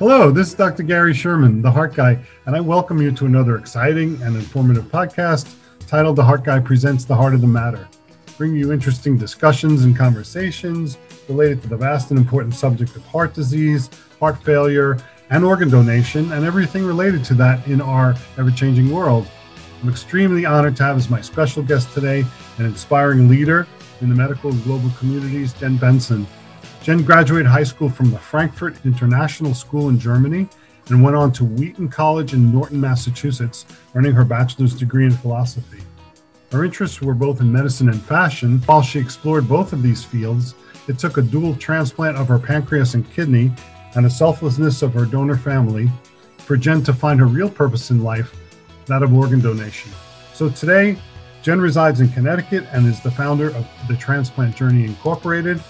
Hello, this is Dr. Gary Sherman, the Heart Guy, and I welcome you to another exciting and informative podcast titled The Heart Guy Presents the Heart of the Matter, bringing you interesting discussions and conversations related to the vast and important subject of heart disease, heart failure, and organ donation, and everything related to that in our ever changing world. I'm extremely honored to have as my special guest today an inspiring leader in the medical and global communities, Jen Benson. Jen graduated high school from the Frankfurt International School in Germany and went on to Wheaton College in Norton, Massachusetts, earning her bachelor's degree in philosophy. Her interests were both in medicine and fashion. While she explored both of these fields, it took a dual transplant of her pancreas and kidney and the selflessness of her donor family for Jen to find her real purpose in life, that of organ donation. So today, Jen resides in Connecticut and is the founder of the Transplant Journey Incorporated,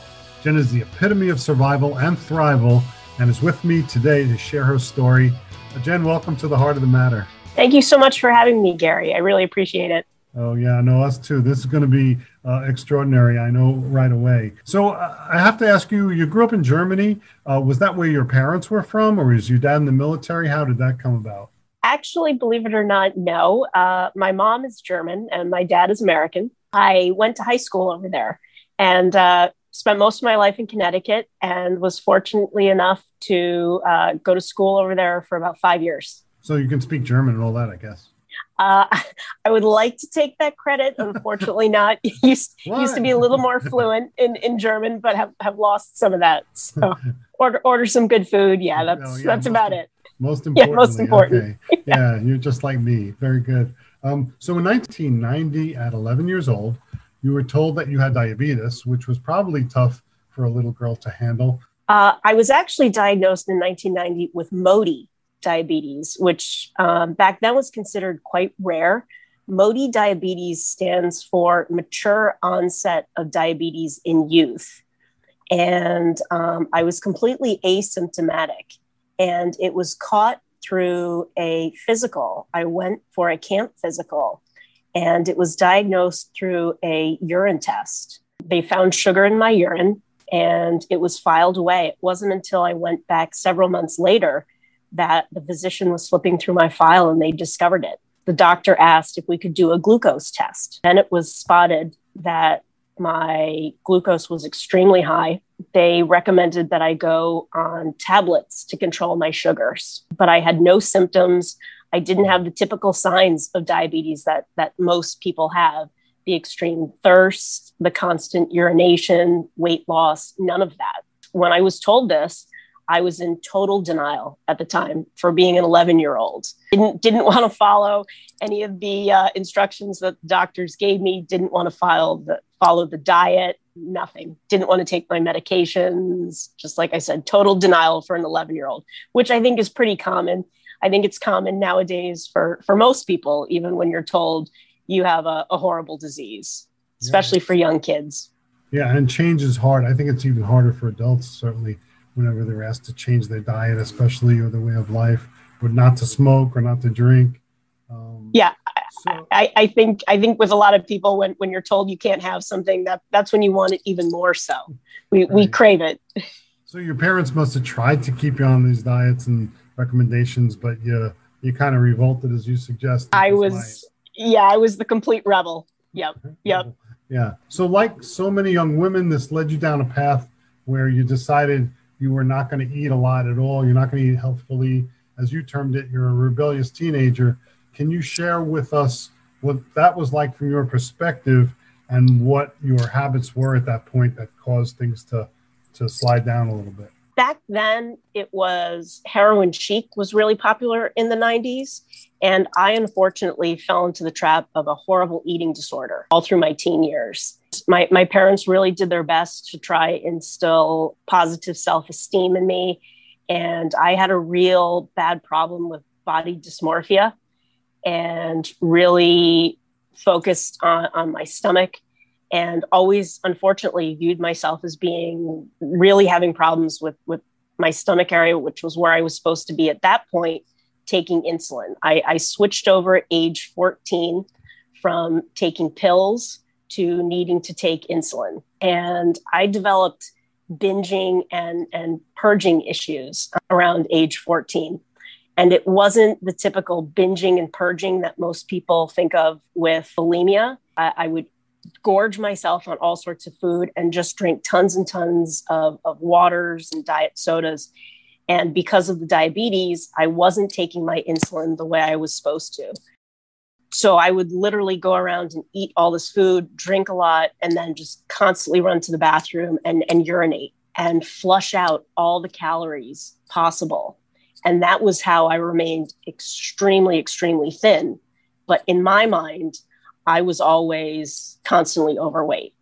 Jen is the epitome of survival and thrival and is with me today to share her story. Uh, Jen, welcome to the heart of the matter. Thank you so much for having me, Gary. I really appreciate it. Oh, yeah, no, us too. This is going to be uh, extraordinary, I know right away. So, uh, I have to ask you you grew up in Germany. Uh, was that where your parents were from, or is your dad in the military? How did that come about? Actually, believe it or not, no. Uh, my mom is German and my dad is American. I went to high school over there. And uh, spent most of my life in Connecticut and was fortunately enough to uh, go to school over there for about five years. So you can speak German and all that, I guess. Uh, I would like to take that credit. Unfortunately, not. used, used to be a little more fluent in, in German, but have, have lost some of that. So order order some good food. Yeah, that's oh, yeah, that's about it. Most important. Yeah, most important. Okay. yeah. yeah, you're just like me. Very good. Um, so in 1990, at 11 years old, you were told that you had diabetes, which was probably tough for a little girl to handle. Uh, I was actually diagnosed in 1990 with MODY diabetes, which um, back then was considered quite rare. MODY diabetes stands for mature onset of diabetes in youth. And um, I was completely asymptomatic. And it was caught through a physical. I went for a camp physical and it was diagnosed through a urine test. They found sugar in my urine and it was filed away. It wasn't until I went back several months later that the physician was flipping through my file and they discovered it. The doctor asked if we could do a glucose test. and it was spotted that my glucose was extremely high. They recommended that I go on tablets to control my sugars, but I had no symptoms. I didn't have the typical signs of diabetes that that most people have the extreme thirst, the constant urination, weight loss, none of that. When I was told this, I was in total denial at the time for being an 11 year old. Didn't didn't want to follow any of the uh, instructions that doctors gave me. Didn't want to the follow the diet. Nothing. Didn't want to take my medications. Just like I said, total denial for an 11 year old, which I think is pretty common I think it's common nowadays for for most people, even when you're told you have a, a horrible disease, especially yeah. for young kids. Yeah, and change is hard. I think it's even harder for adults, certainly, whenever they're asked to change their diet, especially or their way of life, or not to smoke or not to drink. Um, yeah, so, I, I think I think with a lot of people, when when you're told you can't have something, that that's when you want it even more. So we right. we crave it. So your parents must have tried to keep you on these diets and recommendations, but you you kind of revolted as you suggested. I was yeah, I was the complete rebel. Yep. Yep. Yeah. So like so many young women, this led you down a path where you decided you were not going to eat a lot at all. You're not going to eat healthfully, as you termed it. You're a rebellious teenager. Can you share with us what that was like from your perspective and what your habits were at that point that caused things to to slide down a little bit? Back then it was heroin chic was really popular in the 90s and i unfortunately fell into the trap of a horrible eating disorder all through my teen years. My, my parents really did their best to try instill positive self-esteem in me. And i had a real bad problem with body dysmorphia and really focused on, on my stomach and always unfortunately viewed myself as being really having problems with with my stomach area which was where i was supposed to be at that point taking insulin i, I switched over at age 14 from taking pills to needing to take insulin and i developed binging and, and purging issues around age 14. And it wasn't the typical binging and purging that most people think of with bulimia. I, I would gorge myself on all sorts of food and just drink tons and tons of, of waters and diet sodas. And because of the diabetes, I wasn't taking my insulin the way I was supposed to. So I would literally go around and eat all this food, drink a lot, and then just constantly run to the bathroom and, and urinate and flush out all the calories possible. And that was how I remained extremely, extremely thin. But in my mind, I was always constantly overweight.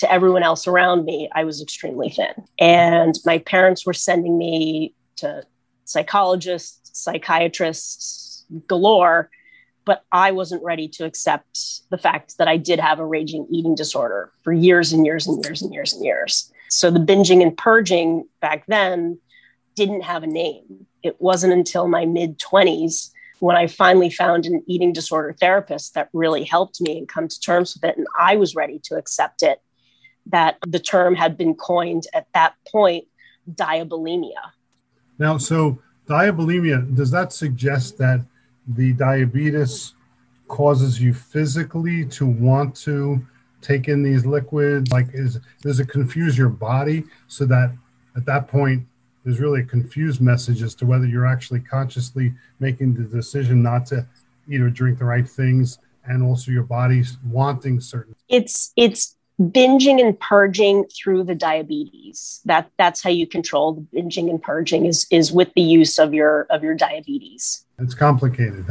To everyone else around me, I was extremely thin. And my parents were sending me to psychologists, psychiatrists galore, but I wasn't ready to accept the fact that I did have a raging eating disorder for years and years and years and years and years. So the binging and purging back then didn't have a name. It wasn't until my mid 20s when I finally found an eating disorder therapist that really helped me and come to terms with it, and I was ready to accept it, that the term had been coined at that point diabulimia. Now, so diabulimia, does that suggest that the diabetes causes you physically to want to take in these liquids? Like, is does it confuse your body so that at that point there's really a confused message as to whether you're actually consciously making the decision not to you know drink the right things and also your body's wanting certain it's it's binging and purging through the diabetes. That that's how you control the binging and purging is is with the use of your of your diabetes. It's complicated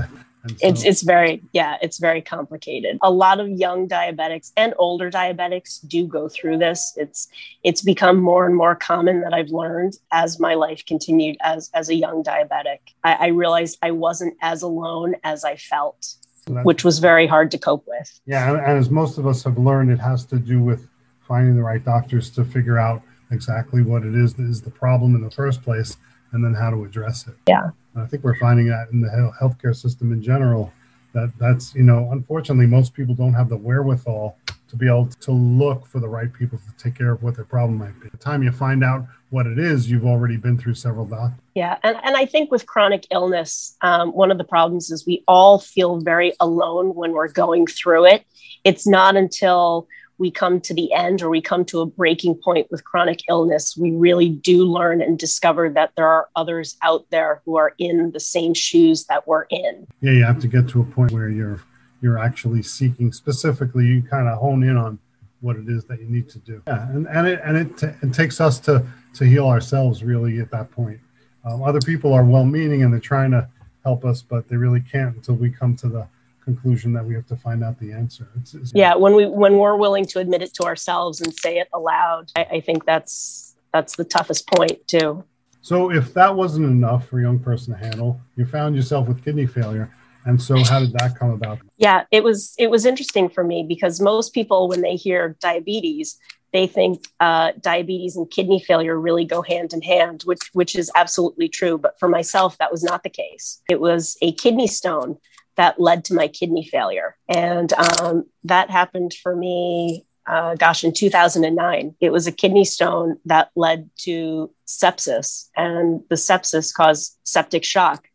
so, it's it's very yeah, it's very complicated. A lot of young diabetics and older diabetics do go through this. It's it's become more and more common that I've learned as my life continued as as a young diabetic. I, I realized I wasn't as alone as I felt, which was very hard to cope with. Yeah, and, and as most of us have learned, it has to do with finding the right doctors to figure out exactly what it is that is the problem in the first place and then how to address it. Yeah. I think we're finding that in the healthcare system in general. That that's you know, unfortunately, most people don't have the wherewithal to be able to look for the right people to take care of what their problem might be. By the time you find out what it is, you've already been through several doctors. Yeah, and, and I think with chronic illness, um, one of the problems is we all feel very alone when we're going through it. It's not until we come to the end or we come to a breaking point with chronic illness, we really do learn and discover that there are others out there who are in the same shoes that we're in. Yeah, you have to get to a point where you're you're actually seeking specifically. You kind of hone in on what it is that you need to do. Yeah, and and it and it, t- it takes us to to heal ourselves really at that point. Um, other people are well-meaning and they're trying to help us, but they really can't until we come to the conclusion that we have to find out the answer. It's, it's, yeah, when we when we're willing to admit it to ourselves and say it aloud, I, I think that's that's the toughest point too. So if that wasn't enough for a young person to handle, you found yourself with kidney failure. And so how did that come about? Yeah, it was it was interesting for me because most people when they hear diabetes, they think uh, diabetes and kidney failure really go hand in hand, which which is absolutely true. But for myself, that was not the case. It was a kidney stone that led to my kidney failure. And um, that happened for me, uh, gosh, in 2009. It was a kidney stone that led to sepsis, and the sepsis caused septic shock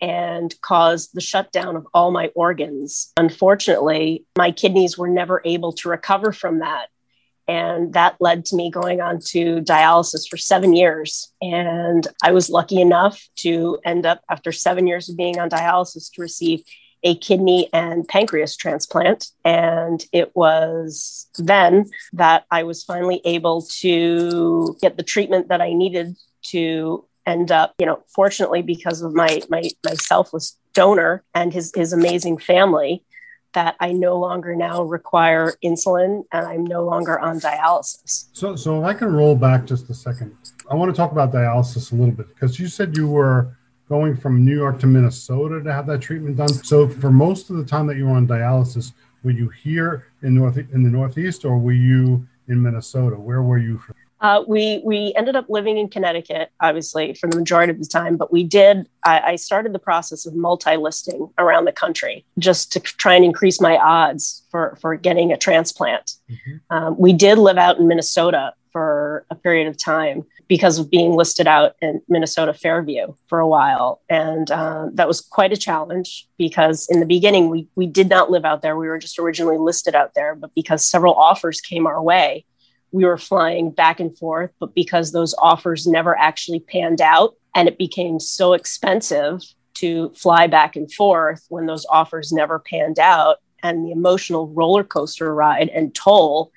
and caused the shutdown of all my organs. Unfortunately, my kidneys were never able to recover from that. And that led to me going on to dialysis for seven years. And I was lucky enough to end up, after seven years of being on dialysis, to receive a kidney and pancreas transplant. And it was then that I was finally able to get the treatment that I needed to end up, you know, fortunately, because of my, my, my selfless donor and his, his amazing family, that I no longer now require insulin and I'm no longer on dialysis. So, so if I can roll back just a second, I want to talk about dialysis a little bit because you said you were going from New York to Minnesota to have that treatment done. So, for most of the time that you were on dialysis, were you here in north in the Northeast or were you in Minnesota? Where were you from? Uh, we we ended up living in Connecticut, obviously, for the majority of the time. But we did. I, I started the process of multi-listing around the country just to try and increase my odds for for getting a transplant. Mm-hmm. Um, we did live out in Minnesota for a period of time because of being listed out in Minnesota Fairview for a while. And uh, that was quite a challenge because in the beginning, we, we did not live out there. We were just originally listed out there. But because several offers came our way, we were flying back and forth. But because those offers never actually panned out and it became so expensive to fly back and forth when those offers never panned out, and the emotional roller coaster ride and toll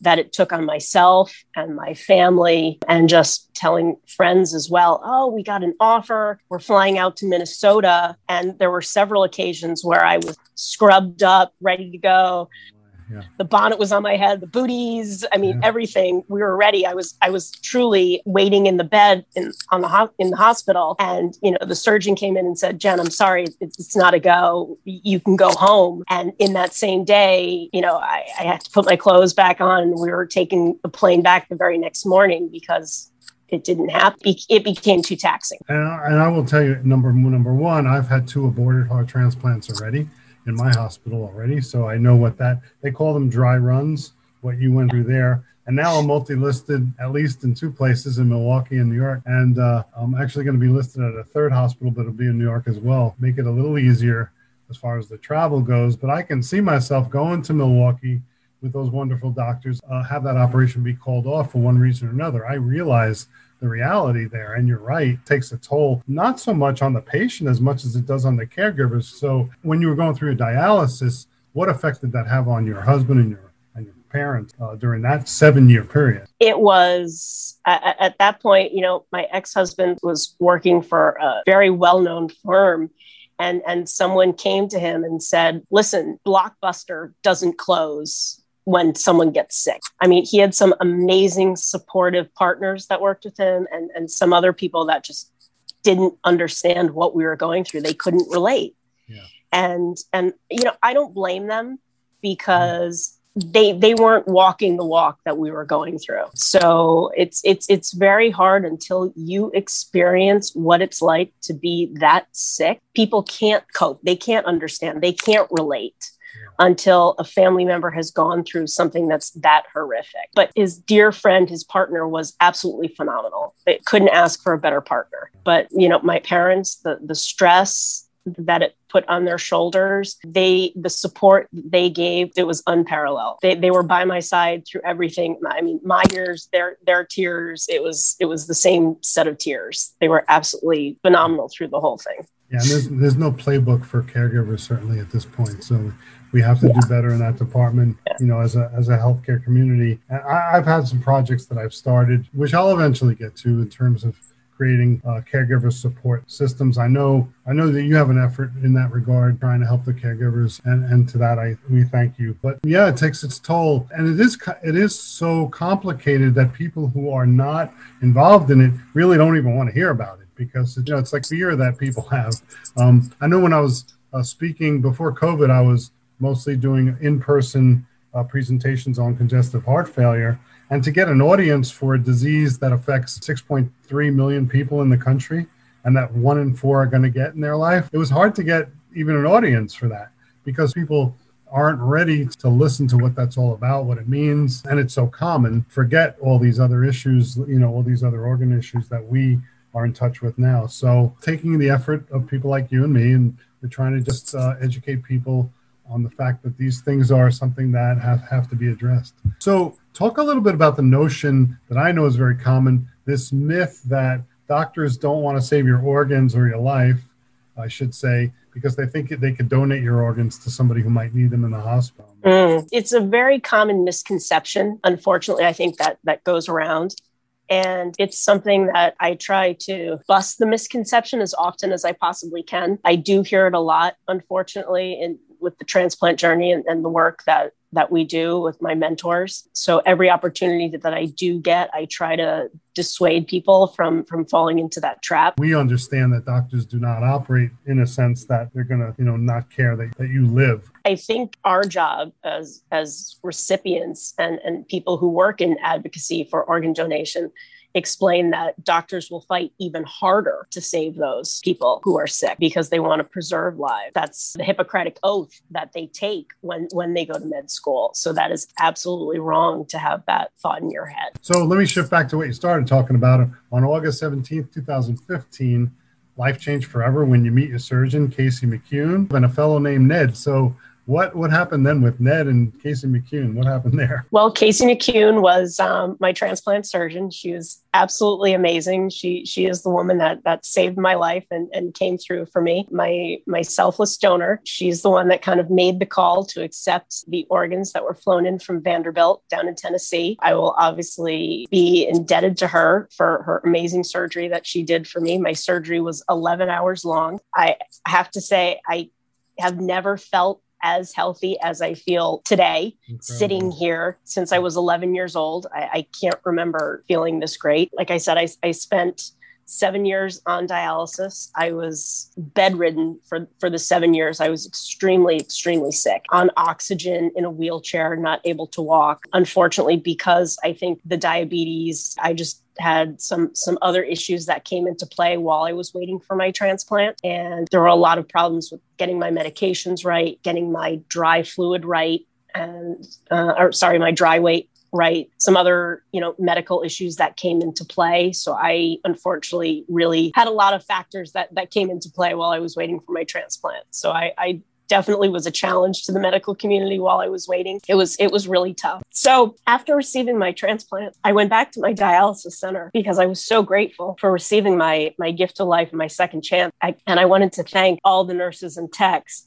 that it took on myself and my family, and just telling friends as well, oh, we got an offer. We're flying out to Minnesota. And there were several occasions where I was scrubbed up, ready to go. Yeah. The bonnet was on my head, the booties. I mean, yeah. everything. We were ready. I was, I was truly waiting in the bed in on the ho- in the hospital, and you know, the surgeon came in and said, "Jen, I'm sorry, it's, it's not a go. You can go home." And in that same day, you know, I, I had to put my clothes back on. We were taking the plane back the very next morning because it didn't happen. It became too taxing. And I, and I will tell you, number number one, I've had two aborted heart transplants already in my hospital already, so I know what that they call them dry runs. What you went through there, and now I'm multi-listed at least in two places in Milwaukee and New York, and uh, I'm actually going to be listed at a third hospital, but it'll be in New York as well. Make it a little easier as far as the travel goes, but I can see myself going to Milwaukee with those wonderful doctors, uh, have that operation be called off for one reason or another. I realize the reality there. And you're right, takes a toll, not so much on the patient as much as it does on the caregivers. So when you were going through a dialysis, what effect did that have on your husband and your and your parents uh, during that seven year period? It was at, at that point, you know, my ex husband was working for a very well known firm and and someone came to him and said listen blockbuster doesn't close when someone gets sick. I mean, he had some amazing supportive partners that worked with him and, and some other people that just didn't understand what we were going through. They couldn't relate. Yeah. And and you know, I don't blame them because mm-hmm. they they weren't walking the walk that we were going through. So it's it's it's very hard until you experience what it's like to be that sick. People can't cope. They can't understand. They can't relate until a family member has gone through something that's that horrific. But his dear friend, his partner was absolutely phenomenal. It couldn't ask for a better partner. But, you know, my parents, the the stress that it put on their shoulders they the support they gave it was unparalleled they, they were by my side through everything i mean my tears their their tears it was it was the same set of tears they were absolutely phenomenal through the whole thing yeah there's, there's no playbook for caregivers certainly at this point so we have to yeah. do better in that department yeah. you know as a as a healthcare community and I, i've had some projects that i've started which i'll eventually get to in terms of creating uh, caregiver support systems. I know I know that you have an effort in that regard, trying to help the caregivers, and and to that I we thank you. But yeah, it takes its toll, and it is it is so complicated that people who are not involved in it really don't even want to hear about it because you know it's like fear that people have. Um, I know when I was uh, speaking before COVID, I was mostly doing in-person uh, presentations on congestive heart failure. And to get an audience for a disease that affects 6.3 million people in the country and that one in four are going to get in their life, it was hard to get even an audience for that because people aren't ready to listen to what that's all about, what it means. And it's so common. Forget all these other issues, you know, all these other organ issues that we are in touch with now. So taking the effort of people like you and me, and we're trying to just uh, educate people on the fact that these things are something that have, have to be addressed. So, talk a little bit about the notion that I know is very common this myth that doctors don't want to save your organs or your life, I should say, because they think they could donate your organs to somebody who might need them in the hospital. Mm, it's a very common misconception. Unfortunately, I think that that goes around. And it's something that I try to bust the misconception as often as I possibly can. I do hear it a lot, unfortunately, in with the transplant journey and, and the work that that we do with my mentors. So every opportunity that, that I do get, I try to dissuade people from from falling into that trap. We understand that doctors do not operate in a sense that they're going to, you know, not care that, that you live. I think our job as as recipients and and people who work in advocacy for organ donation explained that doctors will fight even harder to save those people who are sick because they want to preserve lives. That's the Hippocratic oath that they take when when they go to med school. So that is absolutely wrong to have that thought in your head. So let me shift back to what you started talking about on August 17th, 2015 life changed forever when you meet your surgeon, Casey McCune, and a fellow named Ned. So what what happened then with Ned and Casey McCune? What happened there? Well, Casey McCune was um, my transplant surgeon. She was absolutely amazing. She she is the woman that that saved my life and, and came through for me. My my selfless donor. She's the one that kind of made the call to accept the organs that were flown in from Vanderbilt down in Tennessee. I will obviously be indebted to her for her amazing surgery that she did for me. My surgery was 11 hours long. I have to say I have never felt as healthy as I feel today, Incredible. sitting here since I was 11 years old. I, I, can't remember feeling this great. Like I said, I, I spent seven years on dialysis. I was bedridden for, for the seven years. I was extremely, extremely sick on oxygen in a wheelchair, not able to walk. Unfortunately, because I think the diabetes, I just had some some other issues that came into play while I was waiting for my transplant and there were a lot of problems with getting my medications right, getting my dry fluid right and uh, or sorry, my dry weight right some other you know medical issues that came into play so i unfortunately really had a lot of factors that that came into play while i was waiting for my transplant so i, I definitely was a challenge to the medical community while I was waiting. It was it was really tough. So after receiving my transplant, I went back to my dialysis center because I was so grateful for receiving my my gift of life and my second chance. I, and I wanted to thank all the nurses and techs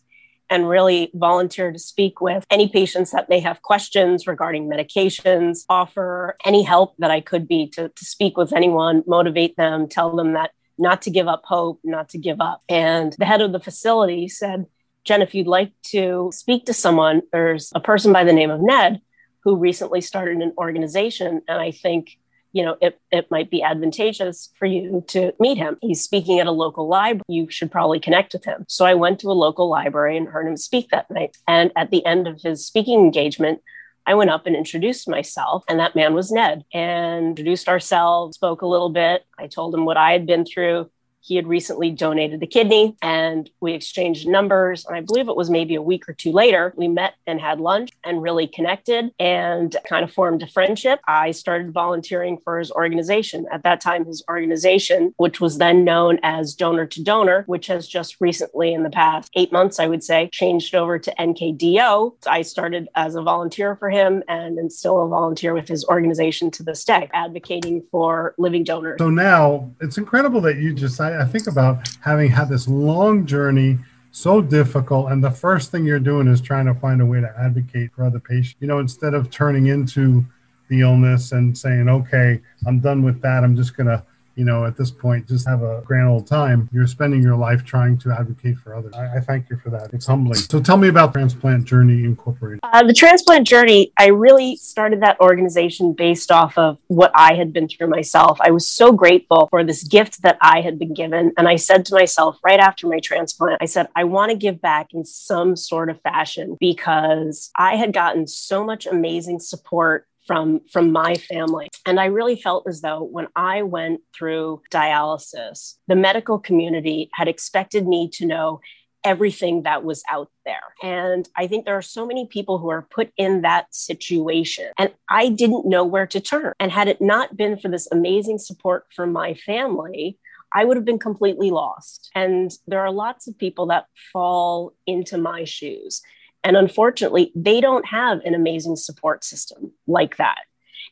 and really volunteer to speak with any patients that may have questions regarding medications, offer any help that I could be to, to speak with anyone, motivate them, tell them that not to give up hope, not to give up. And the head of the facility said, Jen, if you'd like to speak to someone, there's a person by the name of Ned who recently started an organization. And I think you know, it, it might be advantageous for you to meet him. He's speaking at a local library. You should probably connect with him. So I went to a local library and heard him speak that night. And at the end of his speaking engagement, I went up and introduced myself, and that man was Ned, and introduced ourselves, spoke a little bit. I told him what I had been through. He had recently donated the kidney and we exchanged numbers. And I believe it was maybe a week or two later, we met and had lunch and really connected and kind of formed a friendship. I started volunteering for his organization. At that time, his organization, which was then known as Donor to Donor, which has just recently, in the past eight months, I would say, changed over to NKDO. I started as a volunteer for him and am still a volunteer with his organization to this day, advocating for living donors. So now it's incredible that you just, I, I think about having had this long journey so difficult and the first thing you're doing is trying to find a way to advocate for other patients. You know instead of turning into the illness and saying okay i'm done with that. I'm just going to you know, at this point, just have a grand old time. You're spending your life trying to advocate for others. I, I thank you for that. It's humbling. So tell me about Transplant Journey Incorporated. Uh, the Transplant Journey, I really started that organization based off of what I had been through myself. I was so grateful for this gift that I had been given. And I said to myself right after my transplant, I said, I want to give back in some sort of fashion because I had gotten so much amazing support from from my family and i really felt as though when i went through dialysis the medical community had expected me to know everything that was out there and i think there are so many people who are put in that situation and i didn't know where to turn and had it not been for this amazing support from my family I would have been completely lost. And there are lots of people that fall into my shoes. And unfortunately, they don't have an amazing support system like that.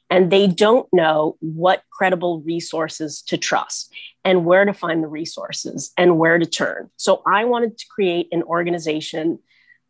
And they don't know what credible resources to trust and where to find the resources and where to turn. So I wanted to create an organization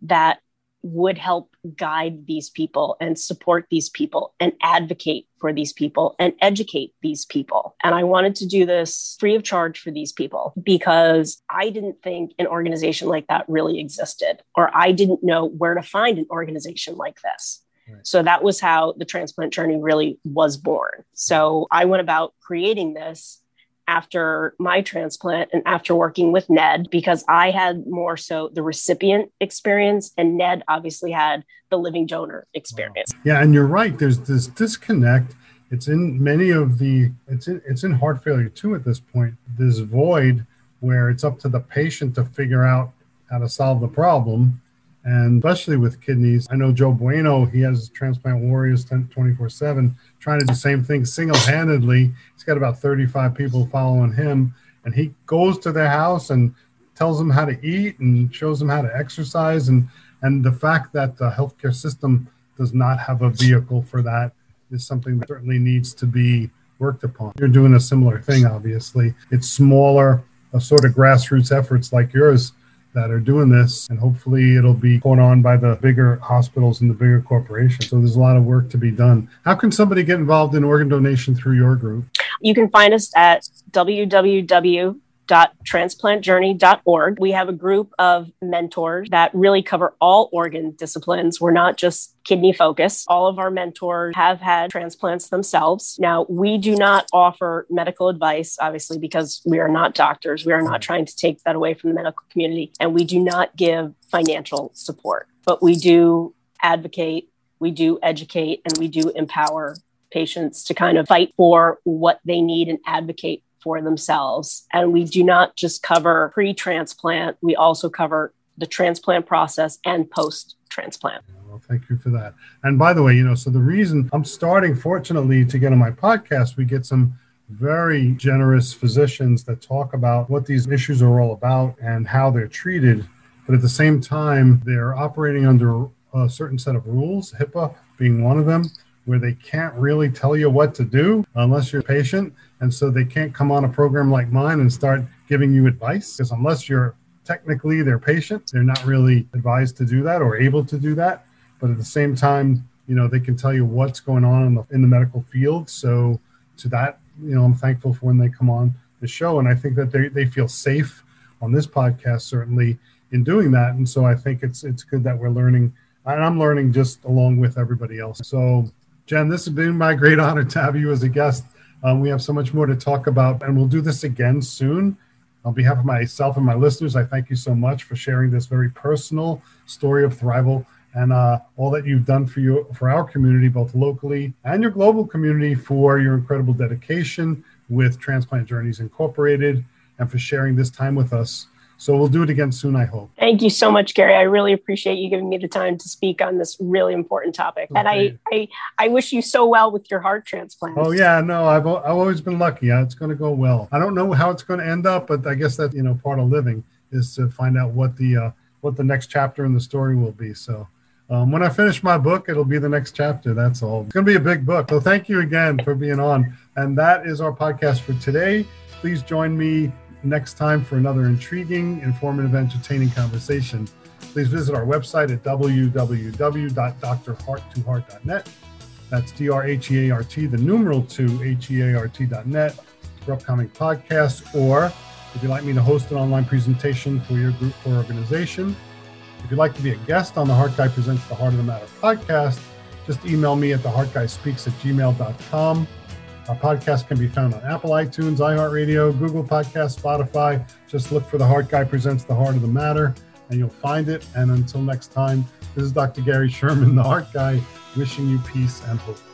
that would help guide these people and support these people and advocate for these people and educate these people. And I wanted to do this free of charge for these people because I didn't think an organization like that really existed, or I didn't know where to find an organization like this. So that was how the transplant journey really was born. So I went about creating this after my transplant and after working with Ned because I had more so the recipient experience and Ned obviously had the living donor experience. Yeah, and you're right. There's this disconnect it's in many of the it's in it's in heart failure too at this point. This void where it's up to the patient to figure out how to solve the problem. And especially with kidneys, I know Joe Bueno, he has Transplant Warriors 24 7, trying to do the same thing single handedly. He's got about 35 people following him, and he goes to their house and tells them how to eat and shows them how to exercise. And, and the fact that the healthcare system does not have a vehicle for that is something that certainly needs to be worked upon. You're doing a similar thing, obviously. It's smaller, a sort of grassroots efforts like yours that are doing this, and hopefully it'll be put on by the bigger hospitals and the bigger corporations. So there's a lot of work to be done. How can somebody get involved in organ donation through your group? You can find us at www www.transplantjourney.org. We have a group of mentors that really cover all organ disciplines. We're not just kidney focused. All of our mentors have had transplants themselves. Now, we do not offer medical advice, obviously, because we are not doctors. We are not trying to take that away from the medical community, and we do not give financial support, but we do advocate, we do educate, and we do empower patients to kind of fight for what they need and advocate for themselves. And we do not just cover pre transplant, we also cover the transplant process and post transplant. Well, thank you for that. And by the way, you know, so the reason I'm starting, fortunately, to get on my podcast, we get some very generous physicians that talk about what these issues are all about and how they're treated. But at the same time, they're operating under a certain set of rules, HIPAA being one of them, where they can't really tell you what to do unless you're a patient. And so they can't come on a program like mine and start giving you advice because unless you're technically their patient, they're not really advised to do that or able to do that. But at the same time, you know, they can tell you what's going on in the, in the medical field. So to that, you know, I'm thankful for when they come on the show. And I think that they, they feel safe on this podcast, certainly in doing that. And so I think it's, it's good that we're learning and I'm learning just along with everybody else. So Jen, this has been my great honor to have you as a guest um, we have so much more to talk about, and we'll do this again soon. On behalf of myself and my listeners, I thank you so much for sharing this very personal story of Thrival and uh, all that you've done for you for our community, both locally and your global community, for your incredible dedication with Transplant Journeys Incorporated, and for sharing this time with us. So we'll do it again soon, I hope. Thank you so much, Gary. I really appreciate you giving me the time to speak on this really important topic. Okay. And I, I, I wish you so well with your heart transplant. Oh yeah, no, I've, I've always been lucky. It's going to go well. I don't know how it's going to end up, but I guess that you know part of living is to find out what the uh, what the next chapter in the story will be. So. Um, when I finish my book, it'll be the next chapter. That's all. It's going to be a big book. So thank you again for being on. And that is our podcast for today. Please join me next time for another intriguing, informative, entertaining conversation. Please visit our website at www.drheart2heart.net. That's D R H E A R T, the numeral 2, H E A R T.net for upcoming podcasts. Or if you'd like me to host an online presentation for your group or organization, if you'd like to be a guest on the Heart Guy Presents the Heart of the Matter podcast, just email me at theheartguyspeaks at gmail.com. Our podcast can be found on Apple iTunes, iHeartRadio, Google Podcast, Spotify. Just look for The Heart Guy Presents the Heart of the Matter, and you'll find it. And until next time, this is Dr. Gary Sherman, the Heart Guy, wishing you peace and hope.